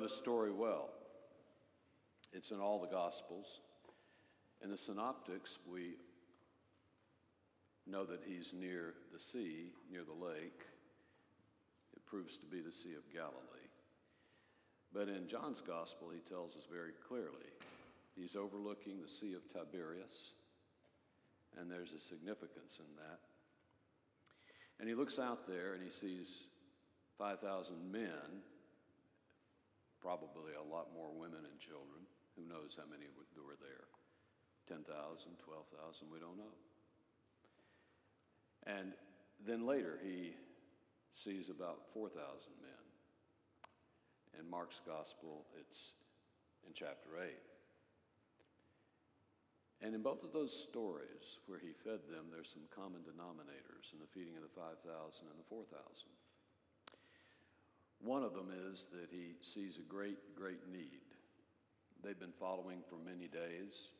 The story well. It's in all the Gospels. In the Synoptics, we know that he's near the sea, near the lake. It proves to be the Sea of Galilee. But in John's Gospel, he tells us very clearly he's overlooking the Sea of Tiberias and there's a significance in that. And he looks out there and he sees 5,000 men, probably a lot more women and children. Who knows how many were there? 10,000, 12,000, we don't know. And then later he sees about 4,000 men. In Mark's gospel, it's in chapter 8. And in both of those stories where he fed them, there's some common denominators in the feeding of the 5,000 and the 4,000. One of them is that he sees a great, great need. They've been following for many days.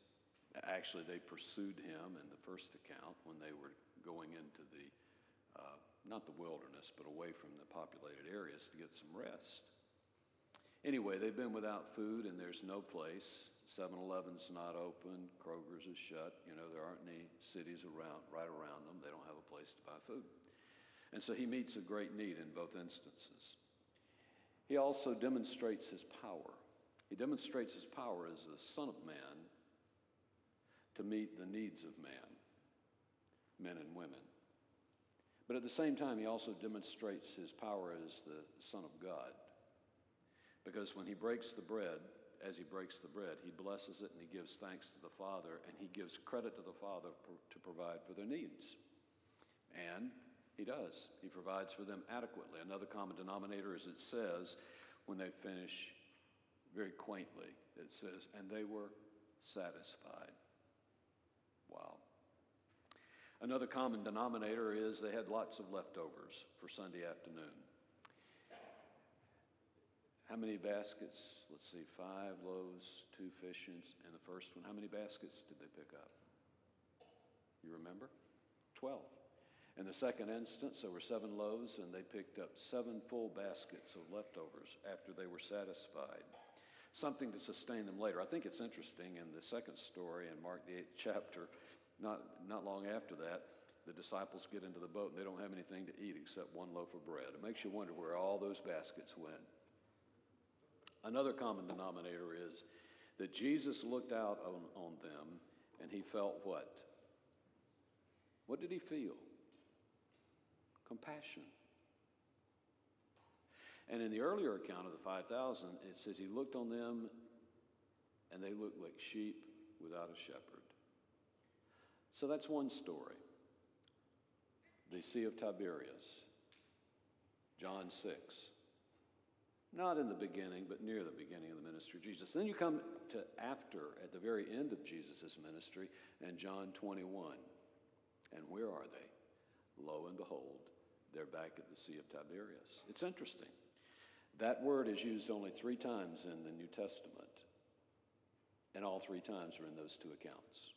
Actually, they pursued him in the first account when they were going into the, uh, not the wilderness, but away from the populated areas to get some rest. Anyway, they've been without food and there's no place 7 Eleven's not open, Kroger's is shut. You know, there aren't any cities around, right around them. They don't have a place to buy food. And so he meets a great need in both instances. He also demonstrates his power. He demonstrates his power as the Son of Man to meet the needs of man, men and women. But at the same time, he also demonstrates his power as the Son of God. Because when he breaks the bread, as he breaks the bread, he blesses it and he gives thanks to the Father and he gives credit to the Father to provide for their needs. And he does. He provides for them adequately. Another common denominator is it says, when they finish very quaintly, it says, and they were satisfied. Wow. Another common denominator is they had lots of leftovers for Sunday afternoon. How many baskets? Let's see, five loaves, two fish and the first one. How many baskets did they pick up? You remember? Twelve. In the second instance, there were seven loaves, and they picked up seven full baskets of leftovers after they were satisfied. Something to sustain them later. I think it's interesting in the second story in Mark, the eighth chapter, not, not long after that, the disciples get into the boat and they don't have anything to eat except one loaf of bread. It makes you wonder where all those baskets went. Another common denominator is that Jesus looked out on, on them and he felt what? What did he feel? Compassion. And in the earlier account of the 5,000, it says he looked on them and they looked like sheep without a shepherd. So that's one story. The Sea of Tiberias, John 6. Not in the beginning, but near the beginning of the ministry of Jesus. Then you come to after, at the very end of Jesus' ministry, and John 21. And where are they? Lo and behold, they're back at the Sea of Tiberias. It's interesting. That word is used only three times in the New Testament, and all three times are in those two accounts.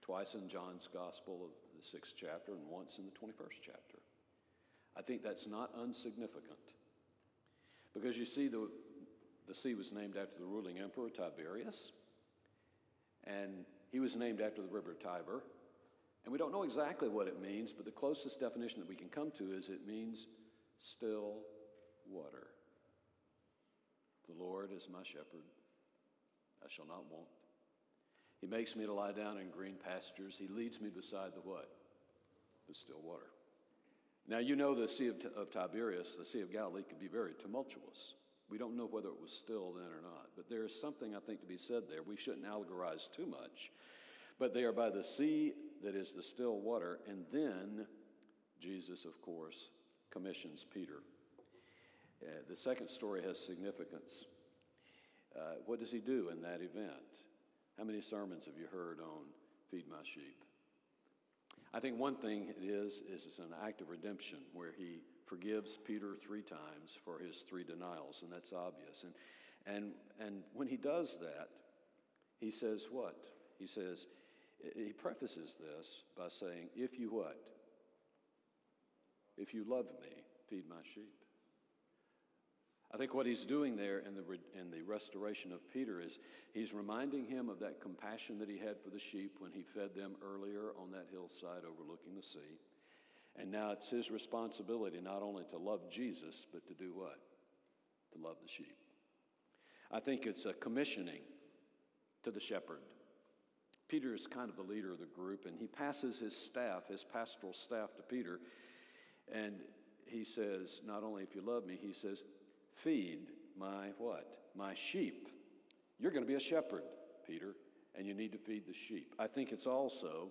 Twice in John's Gospel of the sixth chapter, and once in the 21st chapter. I think that's not unsignificant. Because you see, the, the sea was named after the ruling emperor Tiberius, and he was named after the river Tiber. And we don't know exactly what it means, but the closest definition that we can come to is it means still water. The Lord is my shepherd, I shall not want. He makes me to lie down in green pastures. He leads me beside the what? The still water. Now, you know the Sea of, of, Tiberias, the Sea of Galilee, could be very tumultuous. We don't know whether it was still then or not, but there is something I think to be said there. We shouldn't allegorize too much. But they are by the sea that is the still water, and then Jesus, of course, commissions Peter. Uh, the second story has significance. Uh, what does he do in that event? How many sermons have you heard on Feed My Sheep? I think one thing it is, is it's an act of redemption where he forgives Peter three times for his three denials, and that's obvious. And, and, and when he does that, he says what? He says, he prefaces this by saying, If you what? If you love me, feed my sheep. I think what he's doing there in the, in the restoration of Peter is he's reminding him of that compassion that he had for the sheep when he fed them earlier on that hillside overlooking the sea. And now it's his responsibility not only to love Jesus, but to do what? To love the sheep. I think it's a commissioning to the shepherd. Peter is kind of the leader of the group, and he passes his staff, his pastoral staff, to Peter. And he says, Not only if you love me, he says, Feed my what? My sheep. You're going to be a shepherd, Peter, and you need to feed the sheep. I think it's also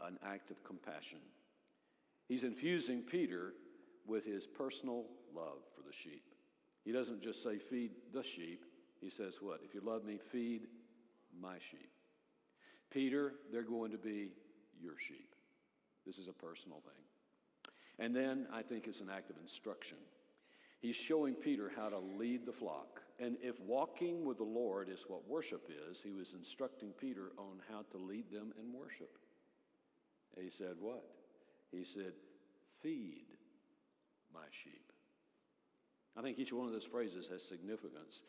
an act of compassion. He's infusing Peter with his personal love for the sheep. He doesn't just say, Feed the sheep. He says, What? If you love me, feed my sheep. Peter, they're going to be your sheep. This is a personal thing. And then I think it's an act of instruction. He's showing Peter how to lead the flock. And if walking with the Lord is what worship is, he was instructing Peter on how to lead them in worship. he said, What? He said, Feed my sheep. I think each one of those phrases has significance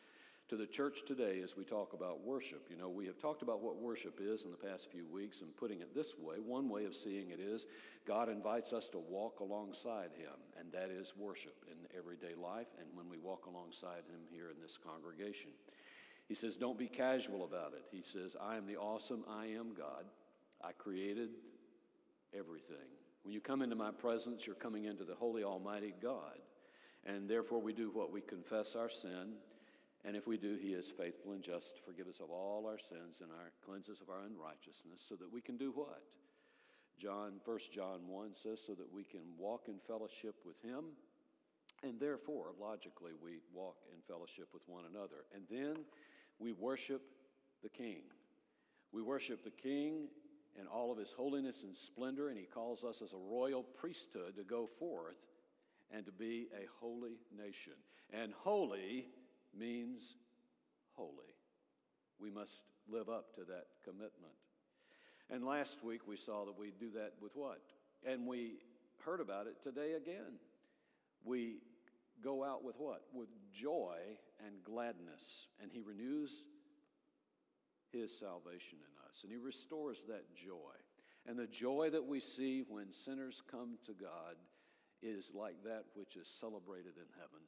to the church today as we talk about worship. You know, we have talked about what worship is in the past few weeks, and putting it this way one way of seeing it is God invites us to walk alongside Him, and that is worship in everyday life and when we walk alongside Him here in this congregation. He says, Don't be casual about it. He says, I am the awesome I am God. I created everything. When you come into my presence, you're coming into the holy, almighty God. And therefore, we do what? We confess our sin and if we do, he is faithful and just to forgive us of all our sins and our cleanse us of our unrighteousness so that we can do what? John, 1 John 1 says, so that we can walk in fellowship with him. And therefore, logically, we walk in fellowship with one another. And then we worship the King. We worship the King in all of his holiness and splendor, and he calls us as a royal priesthood to go forth and to be a holy nation. And holy means holy. We must live up to that commitment. And last week we saw that we do that with what? And we heard about it today again. We go out with what? With joy and gladness. And He renews His salvation in us, and He restores that joy. And the joy that we see when sinners come to God is like that which is celebrated in heaven.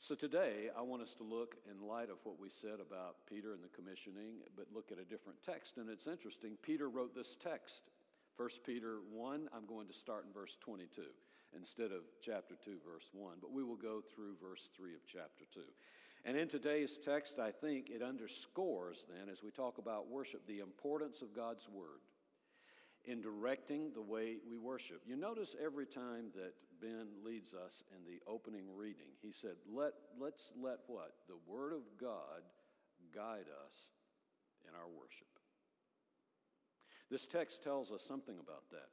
So today, I want us to look in light of what we said about Peter and the commissioning, but look at a different text. And it's interesting, Peter wrote this text. 1 Peter 1, I'm going to start in verse 22 instead of chapter 2, verse 1, but we will go through verse 3 of chapter 2. And in today's text, I think it underscores then, as we talk about worship, the importance of God's Word in directing the way we worship. You notice every time that Ben leads us in the opening reading, he said, let, Let's let what? The Word of God guide us in our worship. This text tells us something about that.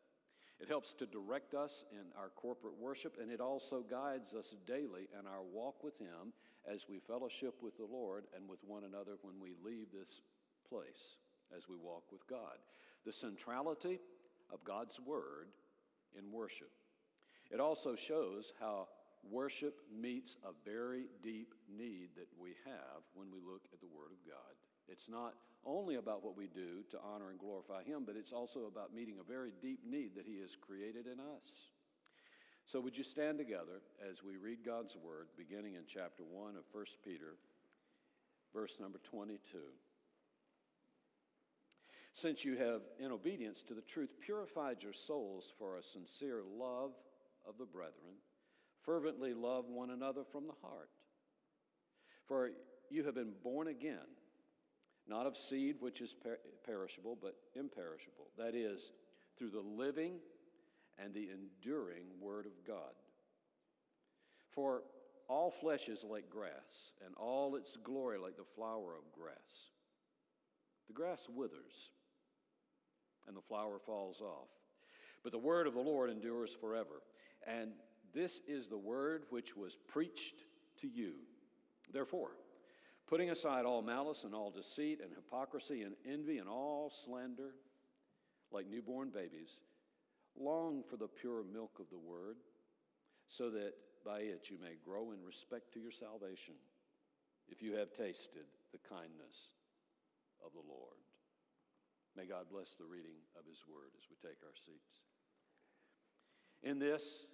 It helps to direct us in our corporate worship, and it also guides us daily in our walk with Him as we fellowship with the Lord and with one another when we leave this place as we walk with God the centrality of God's Word in worship. It also shows how worship meets a very deep need that we have when we look at the Word of God. It's not only about what we do to honor and glorify Him, but it's also about meeting a very deep need that He has created in us. So, would you stand together as we read God's Word, beginning in chapter 1 of 1 Peter, verse number 22? since you have, in obedience to the truth, purified your souls for a sincere love of the brethren, fervently love one another from the heart. For you have been born again, not of seed which is per- perishable, but imperishable. That is, through the living and the enduring Word of God. For all flesh is like grass, and all its glory like the flower of grass. The grass withers, and the flower falls off. But the word of the Lord endures forever. And this is the word which was preached to you. Therefore, putting aside all malice and all deceit and hypocrisy and envy and all slander, like newborn babies, long for the pure milk of the word, so that by it you may grow in respect to your salvation, if you have tasted the kindness of the Lord. May God bless the reading of his word as we take our seats. In this,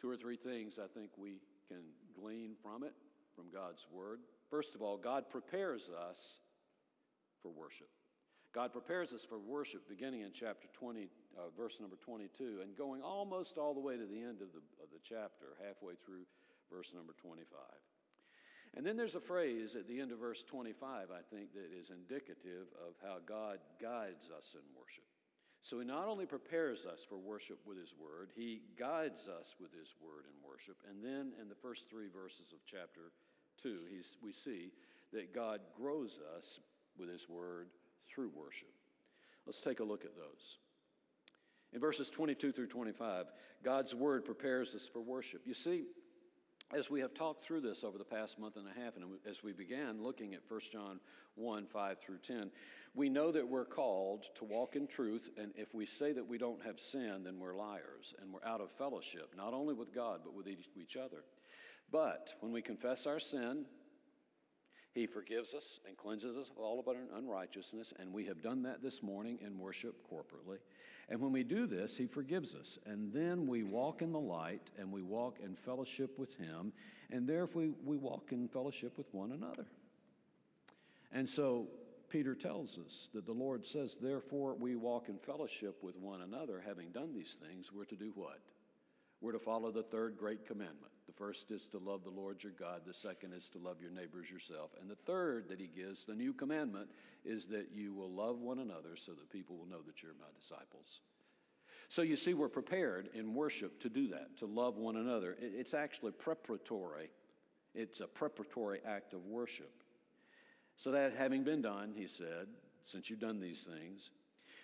two or three things I think we can glean from it, from God's word. First of all, God prepares us for worship. God prepares us for worship beginning in chapter 20, uh, verse number 22, and going almost all the way to the end of the, of the chapter, halfway through verse number 25. And then there's a phrase at the end of verse 25, I think, that is indicative of how God guides us in worship. So he not only prepares us for worship with his word, he guides us with his word in worship. And then in the first three verses of chapter 2, we see that God grows us with his word through worship. Let's take a look at those. In verses 22 through 25, God's word prepares us for worship. You see, as we have talked through this over the past month and a half, and as we began looking at 1 John 1 5 through 10, we know that we're called to walk in truth, and if we say that we don't have sin, then we're liars, and we're out of fellowship, not only with God, but with each other. But when we confess our sin, he forgives us and cleanses us of all of our unrighteousness, and we have done that this morning in worship corporately. And when we do this, He forgives us. And then we walk in the light and we walk in fellowship with Him, and therefore we walk in fellowship with one another. And so Peter tells us that the Lord says, Therefore we walk in fellowship with one another, having done these things, we're to do what? We're to follow the third great commandment. The first is to love the Lord your God. The second is to love your neighbors yourself. And the third that he gives, the new commandment, is that you will love one another so that people will know that you're my disciples. So you see, we're prepared in worship to do that, to love one another. It's actually preparatory, it's a preparatory act of worship. So that having been done, he said, since you've done these things,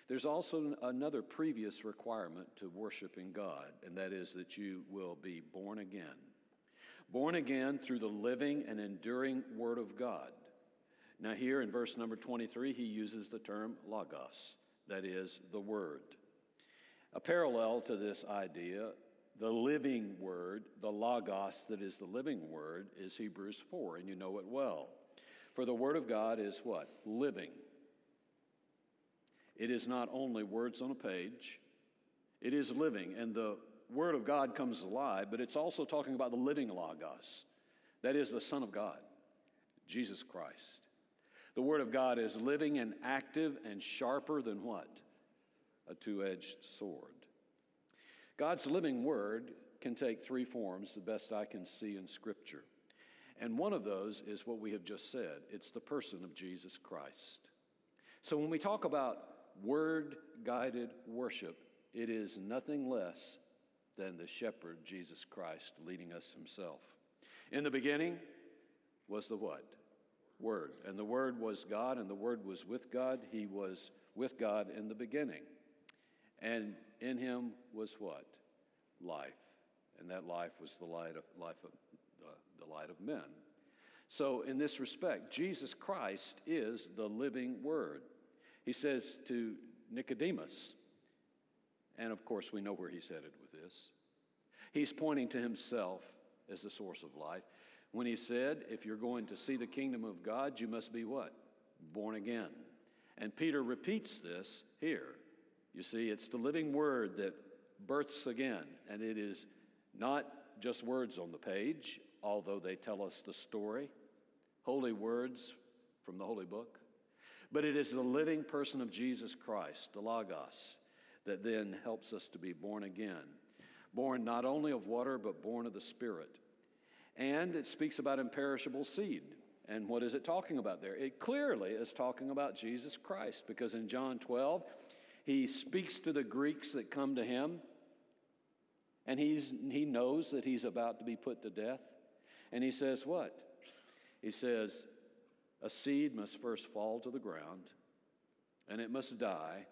there's also another previous requirement to worshiping God, and that is that you will be born again. Born again through the living and enduring Word of God. Now, here in verse number 23, he uses the term logos, that is, the Word. A parallel to this idea, the living Word, the logos that is the living Word, is Hebrews 4, and you know it well. For the Word of God is what? Living it is not only words on a page, it is living. And the Word of God comes alive, but it's also talking about the living Logos. That is the Son of God, Jesus Christ. The Word of God is living and active and sharper than what? A two edged sword. God's living Word can take three forms, the best I can see in Scripture. And one of those is what we have just said it's the person of Jesus Christ. So when we talk about word guided worship, it is nothing less than the shepherd, Jesus Christ, leading us himself. In the beginning was the what? Word. And the Word was God, and the Word was with God. He was with God in the beginning. And in him was what? Life. And that life was the light of life of the, the light of men. So in this respect, Jesus Christ is the living word. He says to Nicodemus, and of course we know where he's headed with this. He's pointing to himself as the source of life. When he said, If you're going to see the kingdom of God, you must be what? Born again. And Peter repeats this here. You see, it's the living word that births again, and it is not just words on the page, although they tell us the story, holy words from the holy book. But it is the living person of Jesus Christ, the Logos, that then helps us to be born again. Born not only of water, but born of the Spirit. And it speaks about imperishable seed. And what is it talking about there? It clearly is talking about Jesus Christ, because in John 12, he speaks to the Greeks that come to him, and he's, he knows that he's about to be put to death. And he says, What? He says, A seed must first fall to the ground, and it must die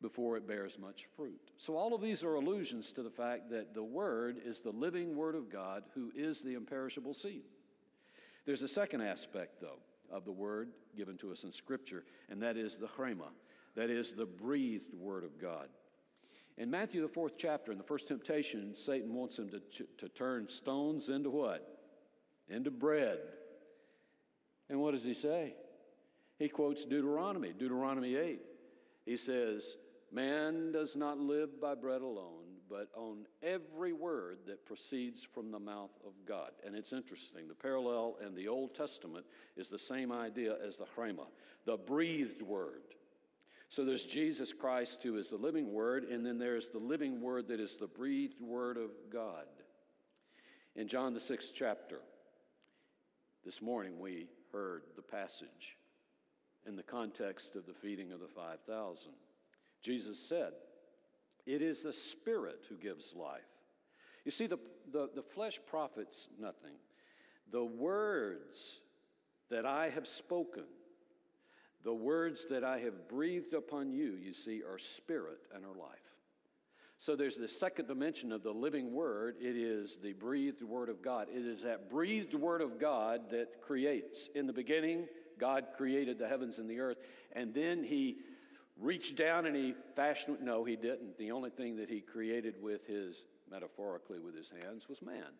before it bears much fruit. So, all of these are allusions to the fact that the Word is the living Word of God who is the imperishable seed. There's a second aspect, though, of the Word given to us in Scripture, and that is the Rhema, that is the breathed Word of God. In Matthew, the fourth chapter, in the first temptation, Satan wants him to, to turn stones into what? Into bread. And what does he say? He quotes Deuteronomy, Deuteronomy 8. He says, Man does not live by bread alone, but on every word that proceeds from the mouth of God. And it's interesting. The parallel in the Old Testament is the same idea as the Rhema, the breathed word. So there's Jesus Christ, who is the living word, and then there's the living word that is the breathed word of God. In John, the sixth chapter, this morning we heard the passage in the context of the feeding of the 5,000. Jesus said, It is the Spirit who gives life. You see, the, the, the flesh profits nothing. The words that I have spoken, the words that I have breathed upon you, you see, are spirit and are life. So there's the second dimension of the living word. It is the breathed word of God. It is that breathed word of God that creates. In the beginning, God created the heavens and the earth, and then he reached down and he fashioned. No, he didn't. The only thing that he created with his, metaphorically, with his hands was man.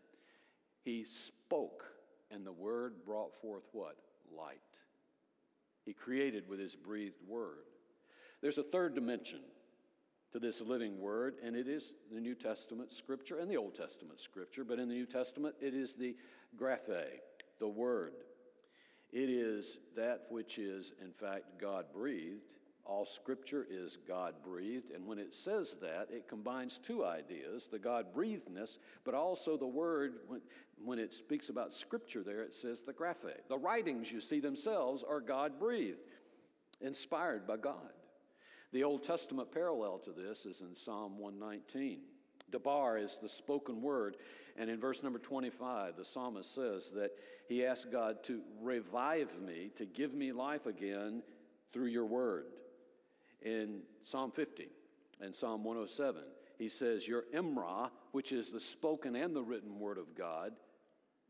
He spoke, and the word brought forth what? Light. He created with his breathed word. There's a third dimension to this living word, and it is the New Testament scripture and the Old Testament scripture, but in the New Testament, it is the graphe, the word. It is that which is, in fact, God breathed. All scripture is God breathed. And when it says that, it combines two ideas the God breathedness, but also the word, when, when it speaks about scripture there, it says the graphe. The writings you see themselves are God breathed, inspired by God. The Old Testament parallel to this is in Psalm 119. Debar is the spoken word. And in verse number 25, the psalmist says that he asked God to revive me, to give me life again through your word. In Psalm 50 and Psalm 107, he says, Your Emrah, which is the spoken and the written word of God,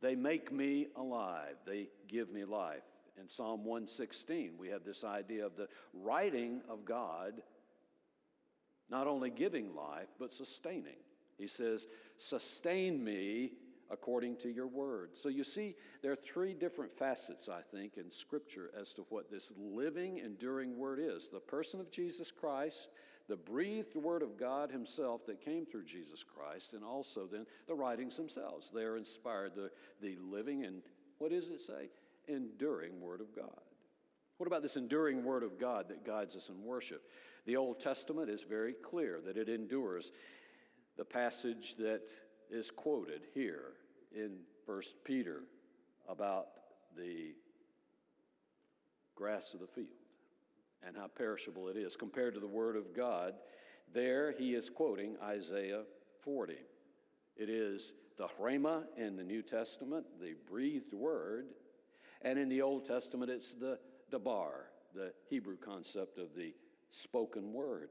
they make me alive, they give me life. In Psalm 116, we have this idea of the writing of God not only giving life, but sustaining. He says, Sustain me according to your word. So you see, there are three different facets, I think, in Scripture as to what this living, enduring word is the person of Jesus Christ, the breathed word of God Himself that came through Jesus Christ, and also then the writings themselves. They are inspired, the, the living and what does it say? Enduring word of God. What about this enduring word of God that guides us in worship? The Old Testament is very clear that it endures. The passage that is quoted here in First Peter about the grass of the field and how perishable it is compared to the Word of God. There he is quoting Isaiah 40. It is the Rhema in the New Testament, the breathed word, and in the Old Testament it's the Debar, the Hebrew concept of the spoken word.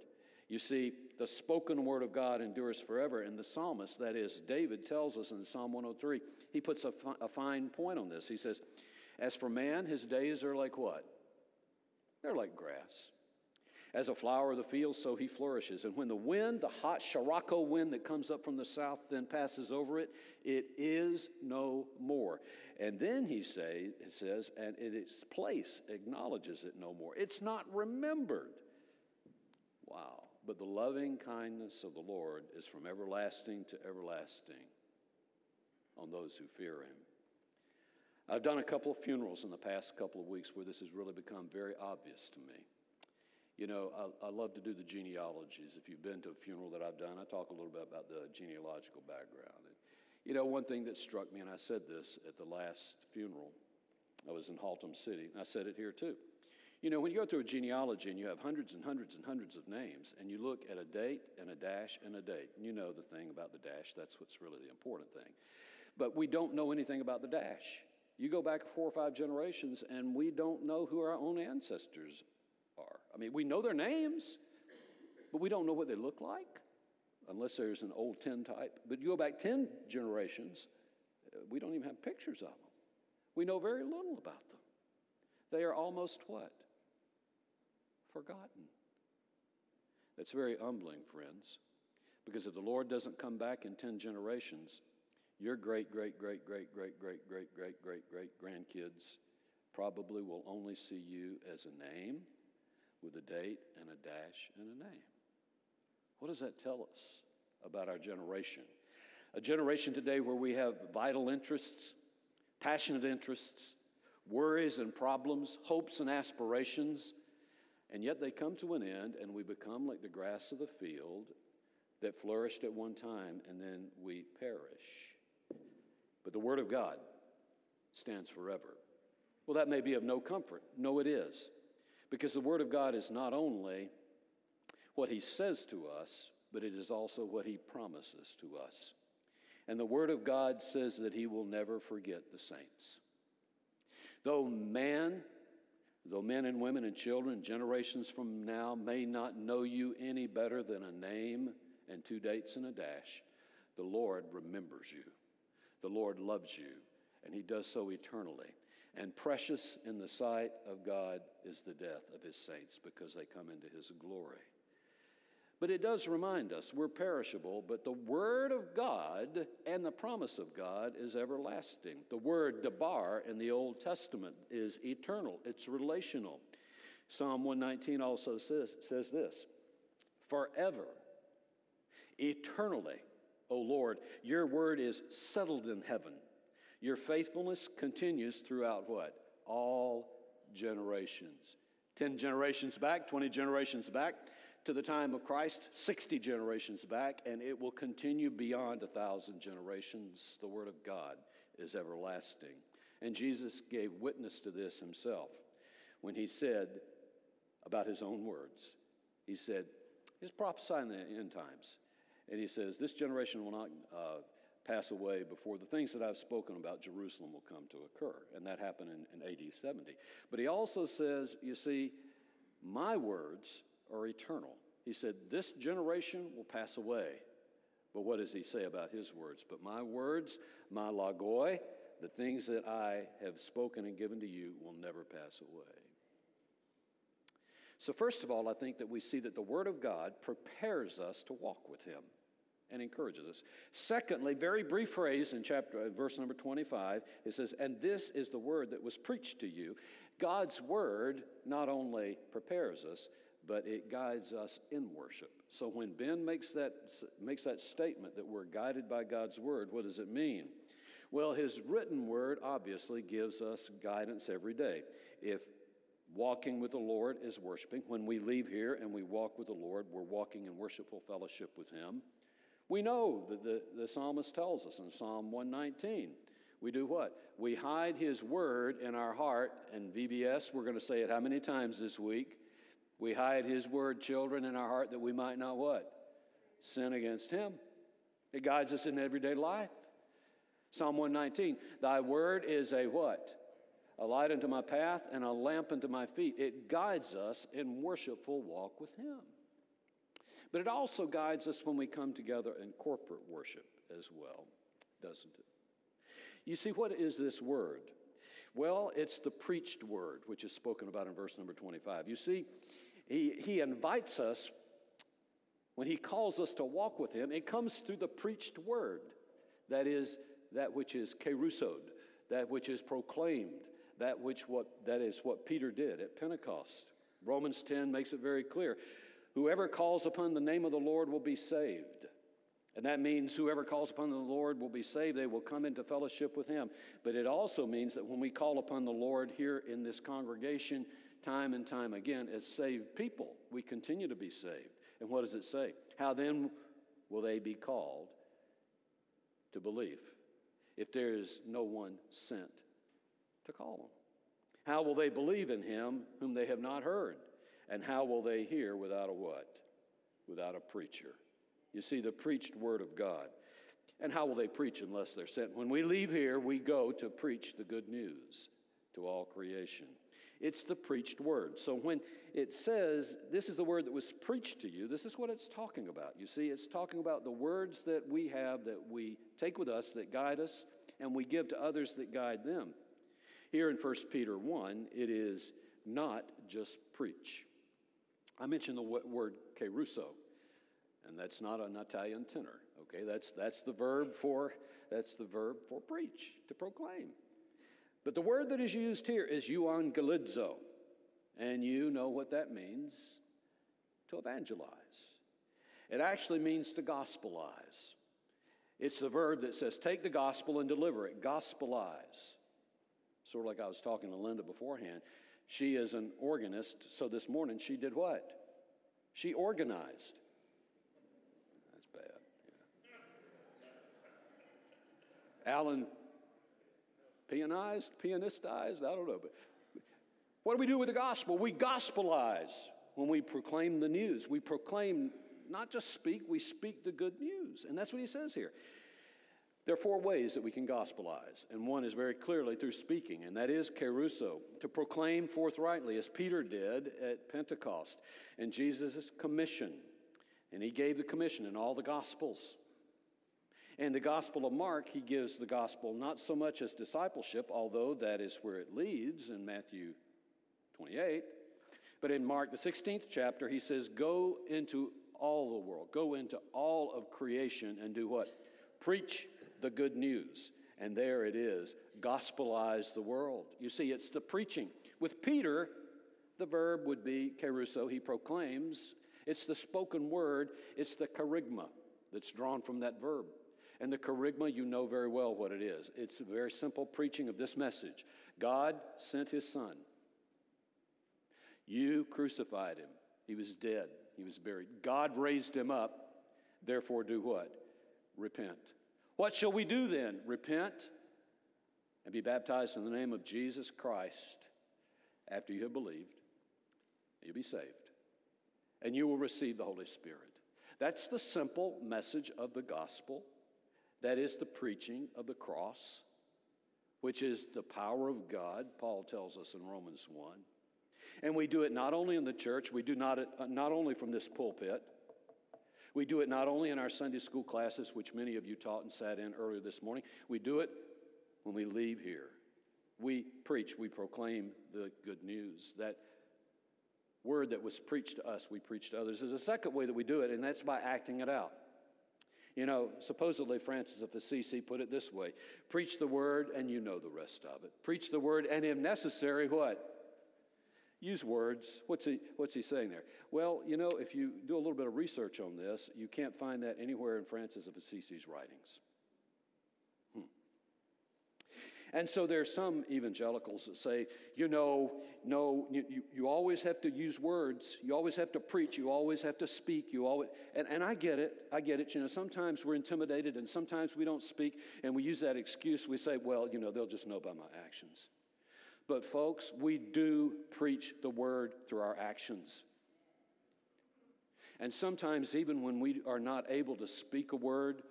You see, the spoken word of God endures forever. And the psalmist, that is, David, tells us in Psalm 103, he puts a, fi- a fine point on this. He says, As for man, his days are like what? They're like grass. As a flower of the field, so he flourishes. And when the wind, the hot Sirocco wind that comes up from the south, then passes over it, it is no more. And then he say, it says, and its place acknowledges it no more. It's not remembered. Wow. But the loving kindness of the Lord is from everlasting to everlasting on those who fear him. I've done a couple of funerals in the past couple of weeks where this has really become very obvious to me. You know, I, I, love to do the genealogies. If you've been to a funeral that I've done, I talk a little bit about the genealogical background. And, you know, one thing that struck me, and I said this at the last funeral, I was in Haltom City, and I said it here too. You know, when you go through a genealogy and you have hundreds and hundreds and hundreds of names, and you look at a date and a dash and a date, and you know the thing about the dash, that's what's really the important thing. But we don't know anything about the dash. You go back four or five generations, and we don't know who our own ancestors. I mean, we know their names, but we don't know what they look like unless there's an old tin type. But you go back 10 generations, uh, we don't even have pictures of them. We know very little about them. They are almost what? Forgotten. That's very humbling, friends, because if the Lord doesn't come back in 10 generations, your great, great, great, great, great, great, great, great, great, great grandkids probably will only see you as a name with a date and a dash and a name. What does that tell us about our generation? A generation today where we have vital interests, passionate interests, worries and problems, hopes and aspirations, and yet they come to an end and we become like the grass of the field that flourished at one time and then we perish. But the Word of God stands forever. Well, that may be of no comfort. No, it is. Because the Word of God is not only what He says to us, but it is also what He promises to us. And the Word of God says that He will never forget the saints. Though man, though men and women and children, generations from now, may not know you any better than a name and two dates and a dash, the Lord remembers you. The Lord loves you, and He does so eternally. And precious in the sight of God is the death of His saints because they come into His glory. But it does remind us we're perishable, but the Word of God and the promise of God is everlasting. The word debar in the Old Testament is eternal, it's relational. Psalm 119 also says, says this Forever, eternally, O Lord, your word is settled in heaven. Your faithfulness continues throughout what? All generations. 10 generations back, 20 generations back, to the time of Christ, 60 generations back, and it will continue beyond a thousand generations. The Word of God is everlasting. And Jesus gave witness to this himself when he said about his own words, He said, He's prophesying the end times. And he says, This generation will not uh, pass away before the things that I've spoken about Jerusalem will come to occur. And that happened in, in AD 70. But he also says, You see, my words are eternal. He said, This generation will pass away. But what does he say about his words? But my words, my logoi, the things that I have spoken and given to you will never pass away. So, first of all, I think that we see that the Word of God prepares us to walk with Him and encourages us. Secondly, very brief phrase in chapter uh, verse number 25, it says, "And this is the word that was preached to you." God's word not only prepares us, but it guides us in worship. So when Ben makes that makes that statement that we're guided by God's word, what does it mean? Well, his written word obviously gives us guidance every day. If walking with the Lord is worshiping, when we leave here and we walk with the Lord, we're walking in worshipful fellowship with him. We know that the, the psalmist tells us in Psalm 119. We do what? We hide his word in our heart, and VBS, we're going to say it how many times this week? We hide his word, children, in our heart that we might not what? Sin against him. It guides us in everyday life. Psalm 119, thy word is a what? A light unto my path and a lamp unto my feet. It guides us in worshipful walk with him. But it also guides us when we come together in corporate worship as well, doesn't it? You see, what is this word? Well, it's the preached word, which is spoken about in verse number 25. You see, he, he invites us, when he calls us to walk with him, it comes through the preached word. That is, that which is kerusoed, that which is proclaimed, that which what that is what Peter did at Pentecost. Romans 10 makes it very clear. Whoever calls upon the name of the Lord will be saved. And that means whoever calls upon the Lord will be saved. They will come into fellowship with Him. But it also means that when we call upon the Lord here in this congregation, time and time again, as saved people, we continue to be saved. And what does it say? How then will they be called to believe if there is no one sent to call them? How will they believe in Him whom they have not heard? And how will they hear without a what? Without a preacher. You see, the preached word of God. And how will they preach unless they're sent? When we leave here, we go to preach the good news to all creation. It's the preached word. So when it says, This is the word that was preached to you, this is what it's talking about. You see, it's talking about the words that we have that we take with us that guide us and we give to others that guide them. Here in 1 Peter 1, it is not just preach. I mentioned the word caruso, and that's not an Italian tenor. Okay, that's, that's the verb for that's the verb for preach, to proclaim. But the word that is used here is euangelizo, and you know what that means to evangelize. It actually means to gospelize. It's the verb that says, take the gospel and deliver it, gospelize. Sort of like I was talking to Linda beforehand. She is an organist, so this morning she did what? She organized. That's bad. Yeah. Alan pianized, pianistized, I don't know. But what do we do with the gospel? We gospelize when we proclaim the news. We proclaim, not just speak, we speak the good news. And that's what he says here. There are four ways that we can gospelize, and one is very clearly through speaking, and that is caruso, to proclaim forthrightly, as Peter did at Pentecost, and Jesus' commission. And he gave the commission in all the gospels. And the Gospel of Mark, he gives the gospel not so much as discipleship, although that is where it leads in Matthew 28, but in Mark, the 16th chapter, he says, Go into all the world, go into all of creation and do what? Preach the good news. And there it is, gospelize the world. You see, it's the preaching. With Peter, the verb would be kerusso, he proclaims. It's the spoken word, it's the kerygma that's drawn from that verb. And the kerygma, you know very well what it is. It's a very simple preaching of this message God sent his son. You crucified him. He was dead. He was buried. God raised him up. Therefore, do what? Repent. What shall we do then? Repent and be baptized in the name of Jesus Christ after you have believed. You'll be saved. And you will receive the Holy Spirit. That's the simple message of the gospel. That is the preaching of the cross, which is the power of God, Paul tells us in Romans 1. And we do it not only in the church, we do not, uh, not only from this pulpit, we do it not only in our Sunday school classes, which many of you taught and sat in earlier this morning, we do it when we leave here. We preach, we proclaim the good news. That word that was preached to us, we preach to others. There's a second way that we do it, and that's by acting it out. You know, supposedly Francis of Assisi put it this way preach the word and you know the rest of it. Preach the word and, if necessary, what? Use words. What's he, what's he saying there? Well, you know, if you do a little bit of research on this, you can't find that anywhere in Francis of Assisi's writings. Hmm. And so there's some evangelicals that say, you know, no, you, you, always have to use words. You always have to preach. You always have to speak. You always, and, and I get it. I get it. You know, sometimes we're intimidated and sometimes we don't speak and we use that excuse. We say, well, you know, they'll just know by my actions. But folks, we do preach the word through our actions. And sometimes, even when we are not able to speak a word,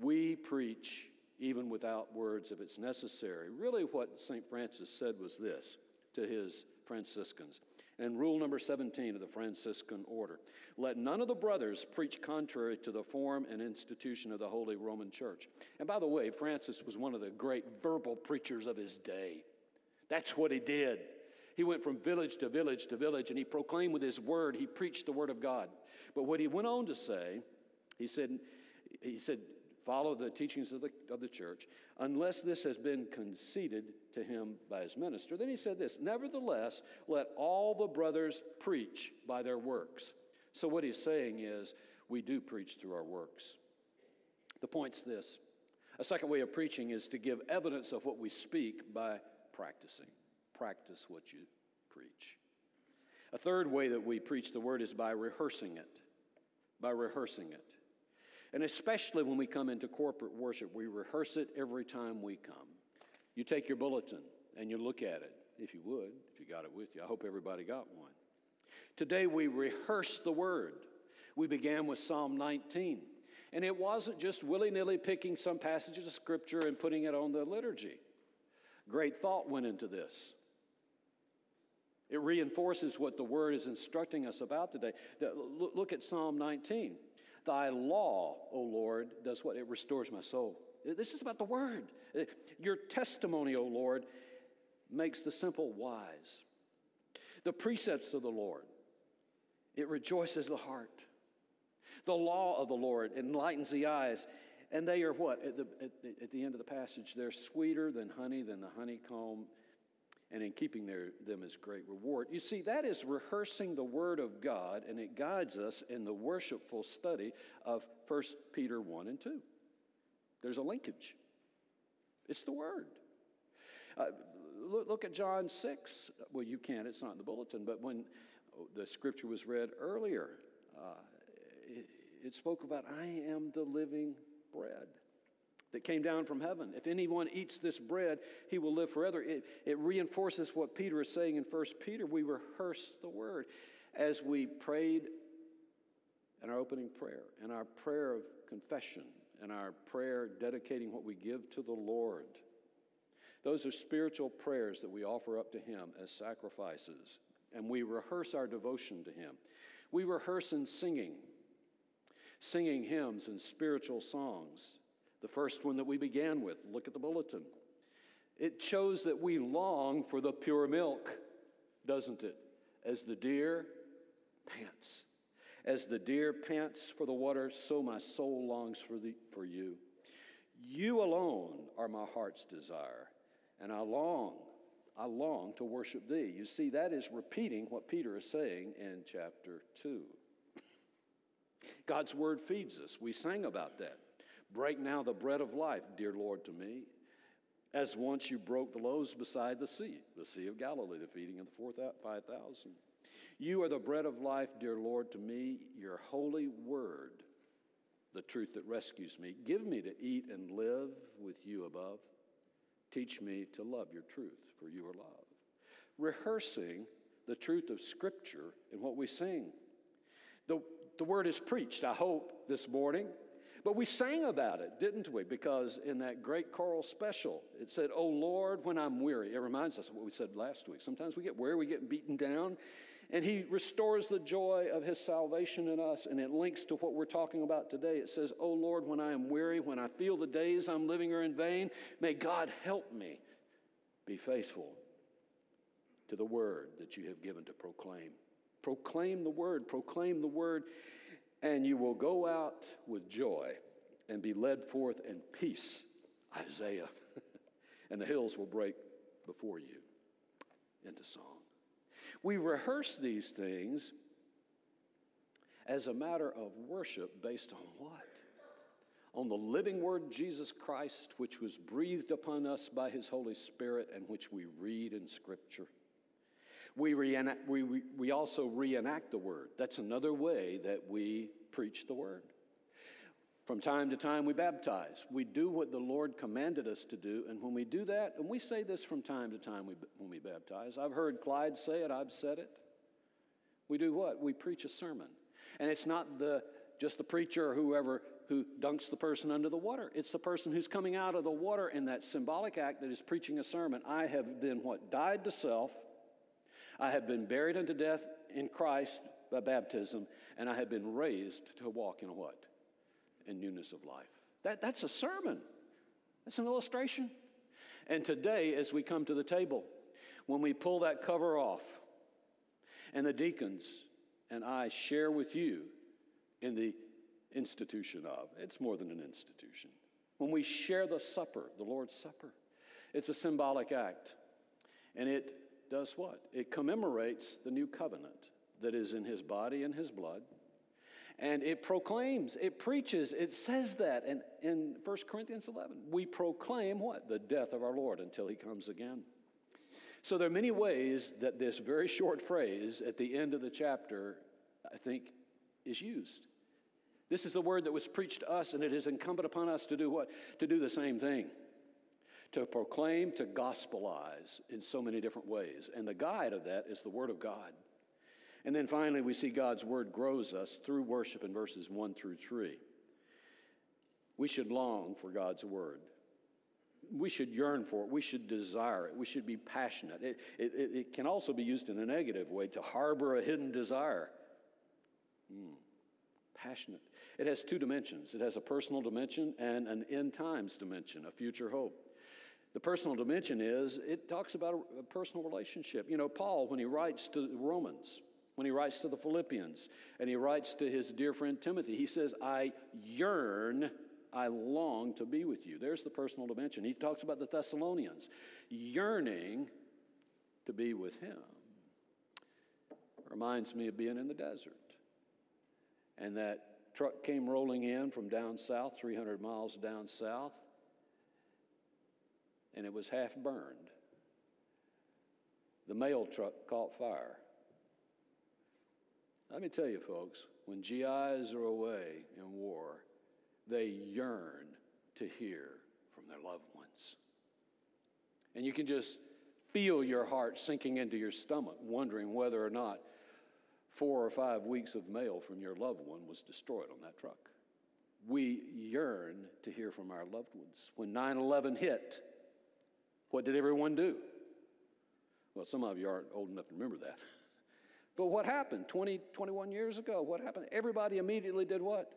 we preach even without words if it's necessary. Really, what St. Francis said was this to his Franciscans. And rule number 17 of the Franciscan order let none of the brothers preach contrary to the form and institution of the Holy Roman Church. And by the way, Francis was one of the great verbal preachers of his day. That's what he did. He went from village to village to village and he proclaimed with his word, he preached the word of God. But what he went on to say, he said, he said, follow the teachings of the, of the church, unless this has been conceded to him by his minister. Then he said this Nevertheless, let all the brothers preach by their works. So, what he's saying is, we do preach through our works. The point's this a second way of preaching is to give evidence of what we speak by practicing. Practice what you preach. A third way that we preach the word is by rehearsing it. By rehearsing it. And especially when we come into corporate worship, we rehearse it every time we come. You take your bulletin and you look at it, if you would, if you got it with you. I hope everybody got one. Today we rehearse the word. We began with Psalm 19. And it wasn't just willy nilly picking some passages of scripture and putting it on the liturgy. Great thought went into this. It reinforces what the word is instructing us about today. Look at Psalm 19. Thy law, O Lord, does what? It restores my soul. This is about the word. Your testimony, O Lord, makes the simple wise. The precepts of the Lord, it rejoices the heart. The law of the Lord enlightens the eyes. And they are what? At the, at, the, at the end of the passage, they're sweeter than honey, than the honeycomb, and in keeping their, them is great reward. You see, that is rehearsing the Word of God, and it guides us in the worshipful study of 1 Peter 1 and 2. There's a linkage. It's the Word. Uh, look, look at John 6. Well, you can't, it's not in the bulletin, but when the scripture was read earlier, uh, it, it spoke about, I am the living bread that came down from heaven. If anyone eats this bread, he will live forever. It, it reinforces what Peter is saying in 1 Peter. We rehearse the word as we prayed in our opening prayer, and our prayer of confession, and our prayer dedicating what we give to the Lord. Those are spiritual prayers that we offer up to Him as sacrifices, and we rehearse our devotion to Him. We rehearse in singing singing hymns and spiritual songs. The first one that we began with, look at the bulletin. It shows that we long for the pure milk, doesn't it? As the deer pants. As the deer pants for the water, so my soul longs for, the, for you. You alone are my heart's desire, and I long, I long to worship thee. You see, that is repeating what Peter is saying in chapter 2. God's word feeds us. We sang about that. Break now the bread of life, dear Lord, to me, as once you broke the loaves beside the sea, the Sea of Galilee, the feeding of the 5,000. You are the bread of life, dear Lord, to me, your holy word, the truth that rescues me. Give me to eat and live with you above. Teach me to love your truth, for you are love. Rehearsing the truth of Scripture in what we sing. The, the word is preached, I hope, this morning. But we sang about it, didn't we? Because in that great choral special, it said, Oh Lord, when I'm weary. It reminds us of what we said last week. Sometimes we get weary, we get beaten down, and He restores the joy of His salvation in us, and it links to what we're talking about today. It says, Oh Lord, when I am weary, when I feel the days I'm living are in vain, may God help me be faithful to the word that you have given to proclaim. Proclaim the word, proclaim the word, and you will go out with joy and be led forth in peace. Isaiah. and the hills will break before you into song. We rehearse these things as a matter of worship based on what? On the living word Jesus Christ, which was breathed upon us by his Holy Spirit and which we read in Scripture. We, reenact, we, we, we also reenact the word. That's another way that we preach the word. From time to time, we baptize. We do what the Lord commanded us to do. And when we do that, and we say this from time to time when we baptize, I've heard Clyde say it, I've said it. We do what? We preach a sermon. And it's not the, just the preacher or whoever who dunks the person under the water. It's the person who's coming out of the water in that symbolic act that is preaching a sermon. I have then what? Died to self I have been buried unto death in Christ by baptism, and I have been raised to walk in what? In newness of life. That, that's a sermon. That's an illustration. And today, as we come to the table, when we pull that cover off, and the deacons and I share with you in the institution of, it's more than an institution. When we share the supper, the Lord's Supper, it's a symbolic act. And it does what? It commemorates the new covenant that is in his body and his blood. And it proclaims, it preaches, it says that in, in 1 Corinthians 11. We proclaim what? The death of our Lord until he comes again. So there are many ways that this very short phrase at the end of the chapter, I think, is used. This is the word that was preached to us, and it is incumbent upon us to do what? To do the same thing to proclaim, to gospelize in so many different ways. And the guide of that is the Word of God. And then finally, we see God's Word grows us through worship in verses 1 through 3. We should long for God's word. We should yearn for it. We should desire it. We should be passionate. It, it, it can also be used in a negative way to harbor a hidden desire. Hmm. Passionate. It has two dimensions it has a personal dimension and an end times dimension, a future hope. The personal dimension is it talks about a, a personal relationship. You know, Paul, when he writes to the Romans, when he writes to the Philippians, and he writes to his dear friend Timothy, he says, I yearn I long to be with you. There's the personal dimension. He talks about the Thessalonians yearning to be with him. Reminds me of being in the desert. And that truck came rolling in from down south, 300 miles down south, and it was half burned. The mail truck caught fire. Let me tell you, folks, when GIs are away in war, they yearn to hear from their loved ones. And you can just feel your heart sinking into your stomach, wondering whether or not four or five weeks of mail from your loved one was destroyed on that truck. We yearn to hear from our loved ones. When 9 11 hit, what did everyone do? Well, some of you aren't old enough to remember that. But what happened 20, 21 years ago? What happened? Everybody immediately did what?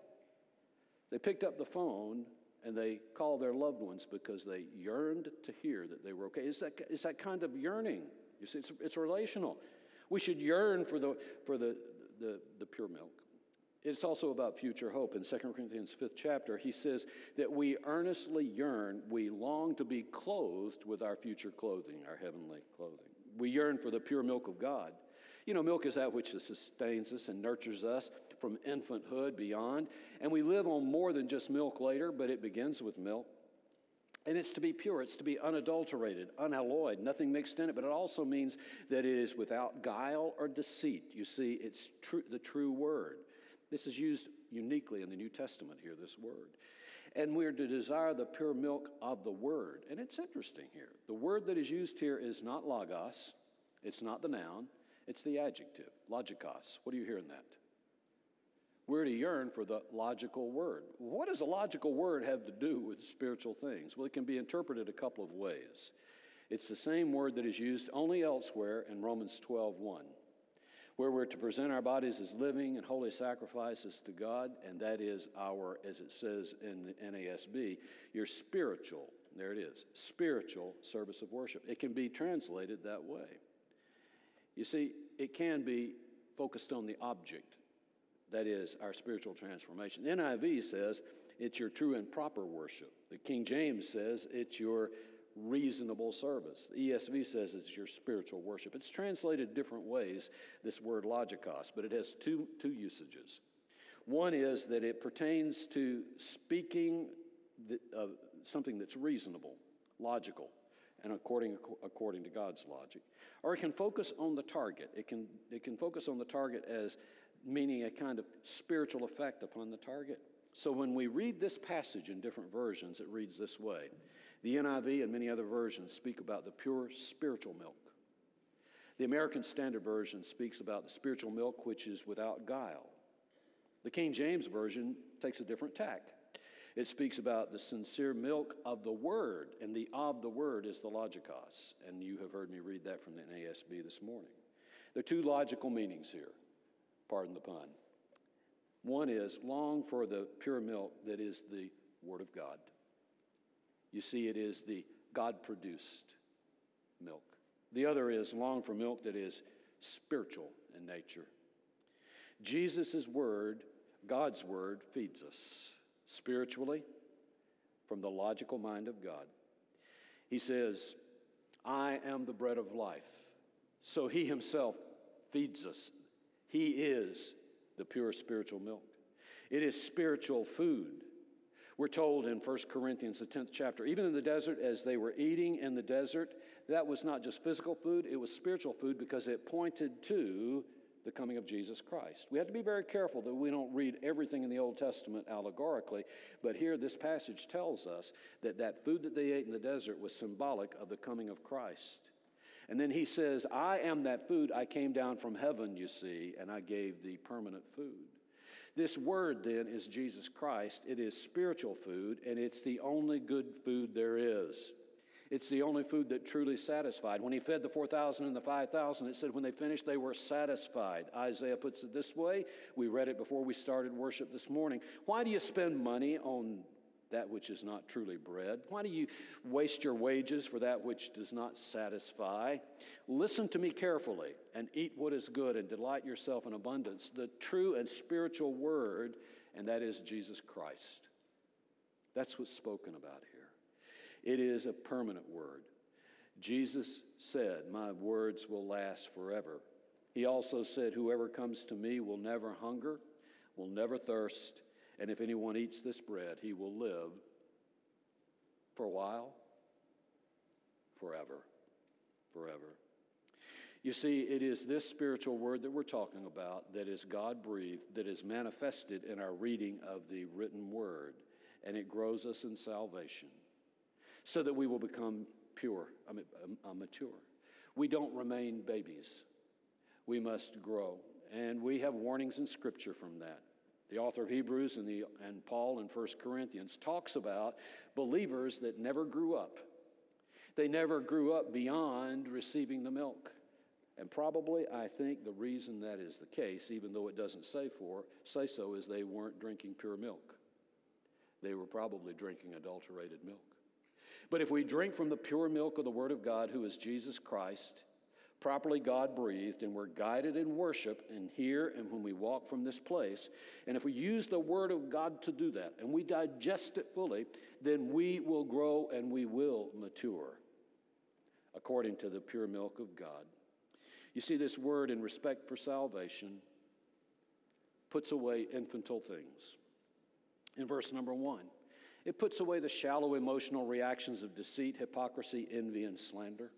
They picked up the phone and they called their loved ones because they yearned to hear that they were okay. It's that, it's that kind of yearning. You see, it's, it's relational. We should yearn for, the, for the, the, the pure milk. It's also about future hope. In 2 Corinthians 5th chapter, he says that we earnestly yearn, we long to be clothed with our future clothing, our heavenly clothing. We yearn for the pure milk of God. You know, milk is that which sustains us and nurtures us from infanthood beyond. And we live on more than just milk later, but it begins with milk. And it's to be pure, it's to be unadulterated, unalloyed, nothing mixed in it, but it also means that it is without guile or deceit. You see, it's true, the true word. This is used uniquely in the New Testament here, this word. And we're to desire the pure milk of the word. And it's interesting here. The word that is used here is not logos, it's not the noun, it's the adjective, logikos. What do you hear in that? We're to yearn for the logical word. What does a logical word have to do with spiritual things? Well, it can be interpreted a couple of ways. It's the same word that is used only elsewhere in Romans 12 1, where we're to present our bodies as living and holy sacrifices to God, and that is our, as it says in the NASB, your spiritual, there it is, spiritual service of worship. It can be translated that way. You see, it can be focused on the object, that is, our spiritual transformation. The NIV says it's your true and proper worship. The King James says it's your reasonable service. The ESV says it's your spiritual worship. It's translated different ways, this word logikos, but it has two, two usages. One is that it pertains to speaking the, uh, something that's reasonable, logical and according, according to God's logic. Or it can focus on the target. It can, it can focus on the target as meaning a kind of spiritual effect upon the target. So when we read this passage in different versions, it reads this way The NIV and many other versions speak about the pure spiritual milk. The American Standard Version speaks about the spiritual milk which is without guile. The King James Version takes a different tack. It speaks about the sincere milk of the word, and the of the word is the logikos. And you have heard me read that from the NASB this morning. There are two logical meanings here, pardon the pun. One is long for the pure milk that is the Word of God. You see, it is the God produced milk. The other is long for milk that is spiritual in nature. Jesus' Word, God's Word, feeds us spiritually from the logical mind of God. He says, I am the bread of life. So he himself feeds us. He is the pure spiritual milk. It is spiritual food. We're told in 1 Corinthians, the 10th chapter, even in the desert, as they were eating in the desert, that was not just physical food, it was spiritual food because it pointed to the coming of Jesus Christ. We have to be very careful that we don't read everything in the Old Testament allegorically, but here this passage tells us that that food that they ate in the desert was symbolic of the coming of Christ. And then he says, I am that food. I came down from heaven, you see, and I gave the permanent food. This word then is Jesus Christ. It is spiritual food, and it's the only good food there is. It's the only food that truly satisfied. When he fed the 4,000 and the 5,000, it said when they finished, they were satisfied. Isaiah puts it this way. We read it before we started worship this morning. Why do you spend money on that which is not truly bread? Why do you waste your wages for that which does not satisfy? Listen to me carefully and eat what is good and delight yourself in abundance, the true and spiritual word, and that is Jesus Christ. That's what's spoken about here. It is a permanent word. Jesus said, My words will last forever. He also said, Whoever comes to me will never hunger, will never thirst, and if anyone eats this bread, he will live for a while, forever, forever. You see, it is this spiritual word that we're talking about that is God breathed, that is manifested in our reading of the written word, and it grows us in salvation so that we will become pure, I mean, mature. We don't remain babies. We must grow. And we have warnings in Scripture from that. The author of Hebrews and, the, and Paul in 1 Corinthians talks about believers that never grew up. They never grew up beyond receiving the milk. And probably, I think the reason that is the case, even though it doesn't say, for, say so, is they weren't drinking pure milk. They were probably drinking adulterated milk. But if we drink from the pure milk of the Word of God, who is Jesus Christ, properly God breathed, and we're guided in worship and here and when we walk from this place, and if we use the Word of God to do that and we digest it fully, then we will grow and we will mature according to the pure milk of God. You see, this word in respect for salvation puts away infantile things. In verse number one, it puts away the shallow emotional reactions of deceit, hypocrisy, envy, and slander.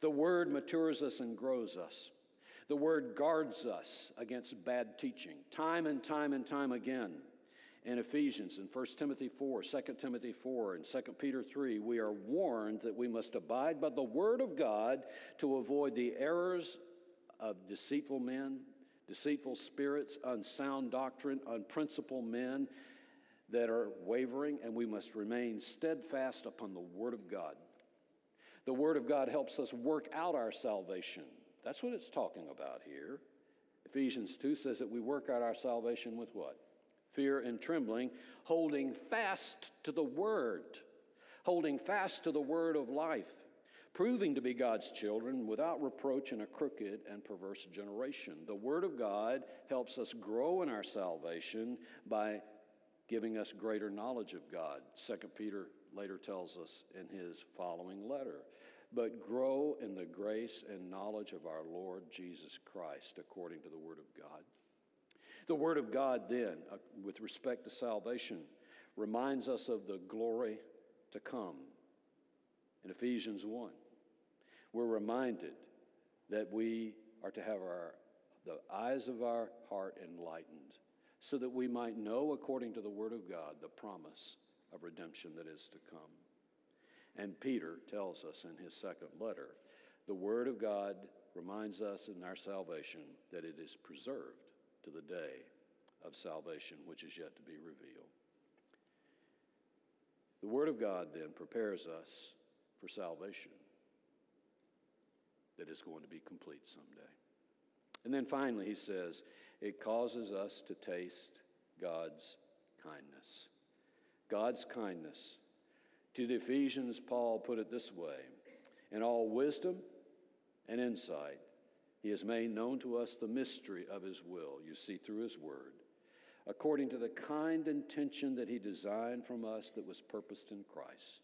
The word matures us and grows us. The word guards us against bad teaching, time and time and time again. In Ephesians, in 1 Timothy 4, 2 Timothy 4, and 2 Peter 3, we are warned that we must abide by the word of God to avoid the errors of deceitful men, deceitful spirits, unsound doctrine, unprincipled men that are wavering, and we must remain steadfast upon the Word of God. The Word of God helps us work out our salvation. That's what it's talking about here. Ephesians 2 says that we work out our salvation with what? Fear and trembling, holding fast to the Word, holding fast to the Word of life, proving to be God's children without reproach in a crooked and perverse generation. The Word of God helps us grow in our salvation by giving us greater knowledge of God. Second Peter later tells us in his following letter. But grow in the grace and knowledge of our Lord Jesus Christ according to the Word of God. The Word of God, then, uh, with respect to salvation, reminds us of the glory to come. In Ephesians 1, we're reminded that we are to have our, the eyes of our heart enlightened so that we might know, according to the Word of God, the promise of redemption that is to come. And Peter tells us in his second letter the Word of God reminds us in our salvation that it is preserved to the day of salvation, which is yet to be revealed. The Word of God then prepares us for salvation that is going to be complete someday. And then finally, he says, it causes us to taste God's kindness. God's kindness. To the Ephesians, Paul put it this way In all wisdom and insight, he has made known to us the mystery of his will, you see, through his word, according to the kind intention that he designed from us that was purposed in Christ.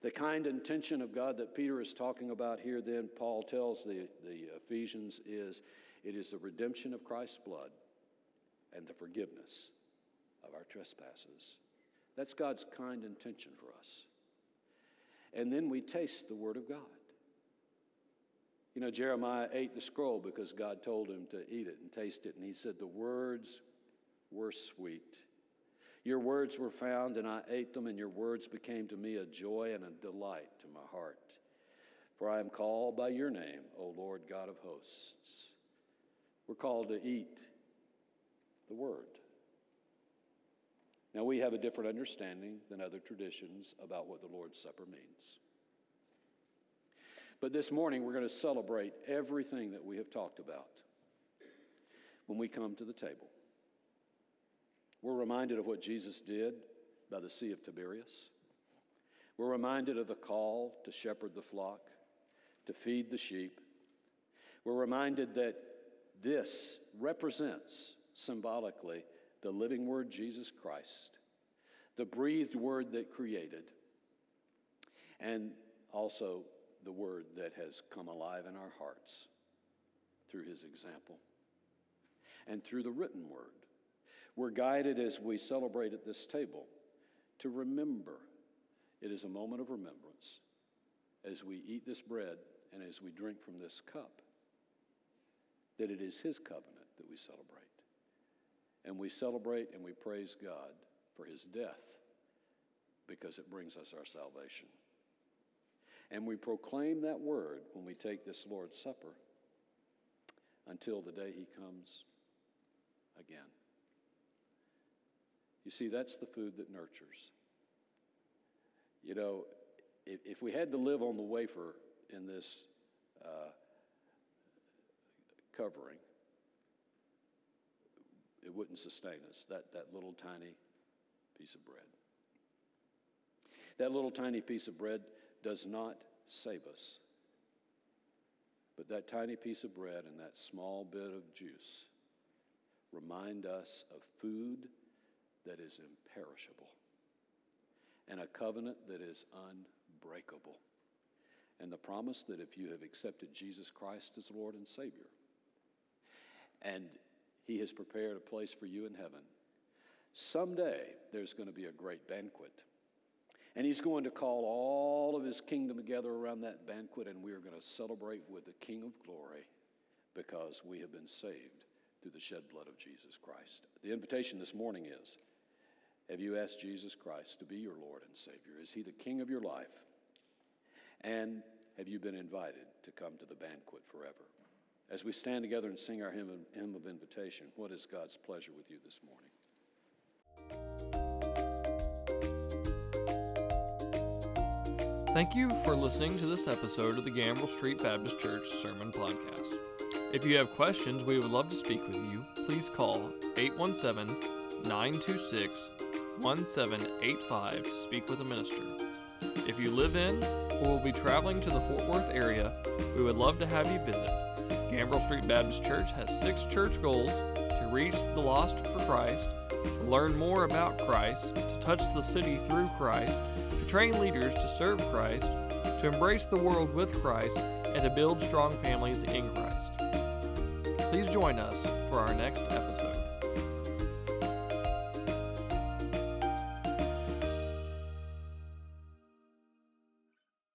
The kind intention of God that Peter is talking about here, then, Paul tells the, the Ephesians, is it is the redemption of Christ's blood and the forgiveness of our trespasses. That's God's kind intention for us. And then we taste the Word of God. You know, Jeremiah ate the scroll because God told him to eat it and taste it. And he said, The words were sweet. Your words were found, and I ate them, and your words became to me a joy and a delight to my heart. For I am called by your name, O Lord God of hosts. We're called to eat the Word. Now, we have a different understanding than other traditions about what the Lord's Supper means. But this morning, we're going to celebrate everything that we have talked about when we come to the table. We're reminded of what Jesus did by the Sea of Tiberias. We're reminded of the call to shepherd the flock, to feed the sheep. We're reminded that this represents symbolically the living Word, Jesus Christ, the breathed Word that created, and also the Word that has come alive in our hearts through His example and through the written Word. We're guided as we celebrate at this table to remember. It is a moment of remembrance as we eat this bread and as we drink from this cup that it is His covenant that we celebrate. And we celebrate and we praise God for His death because it brings us our salvation. And we proclaim that word when we take this Lord's Supper until the day He comes again. You see, that's the food that nurtures. You know, if, if we had to live on the wafer in this uh, covering, wouldn't sustain us, that, that little tiny piece of bread. That little tiny piece of bread does not save us. But that tiny piece of bread and that small bit of juice remind us of food that is imperishable and a covenant that is unbreakable. And the promise that if you have accepted Jesus Christ as Lord and Savior, and He has prepared a place for you in heaven, someday there's going to be a great banquet. And He's going to call all of His kingdom together around that banquet, and we are going to celebrate with the King of glory because we have been saved through the shed blood of Jesus Christ. The invitation this morning is Have you asked Jesus Christ to be your Lord and Savior? Is He the King of your life? And have you been invited to come to the banquet forever? As we stand together and sing our hymn of, hymn of invitation, what is God's pleasure with you this morning? Thank you for listening to this episode of the Gambrell Street Baptist Church Sermon Podcast. If you have questions, we would love to speak with you. Please call 817 926 1785 to speak with a minister. If you live in or will be traveling to the Fort Worth area, we would love to have you visit. Gambrell Street Baptist Church has six church goals to reach the lost for Christ, to learn more about Christ, to touch the city through Christ, to train leaders to serve Christ, to embrace the world with Christ, and to build strong families in Christ. Please join us for our next episode.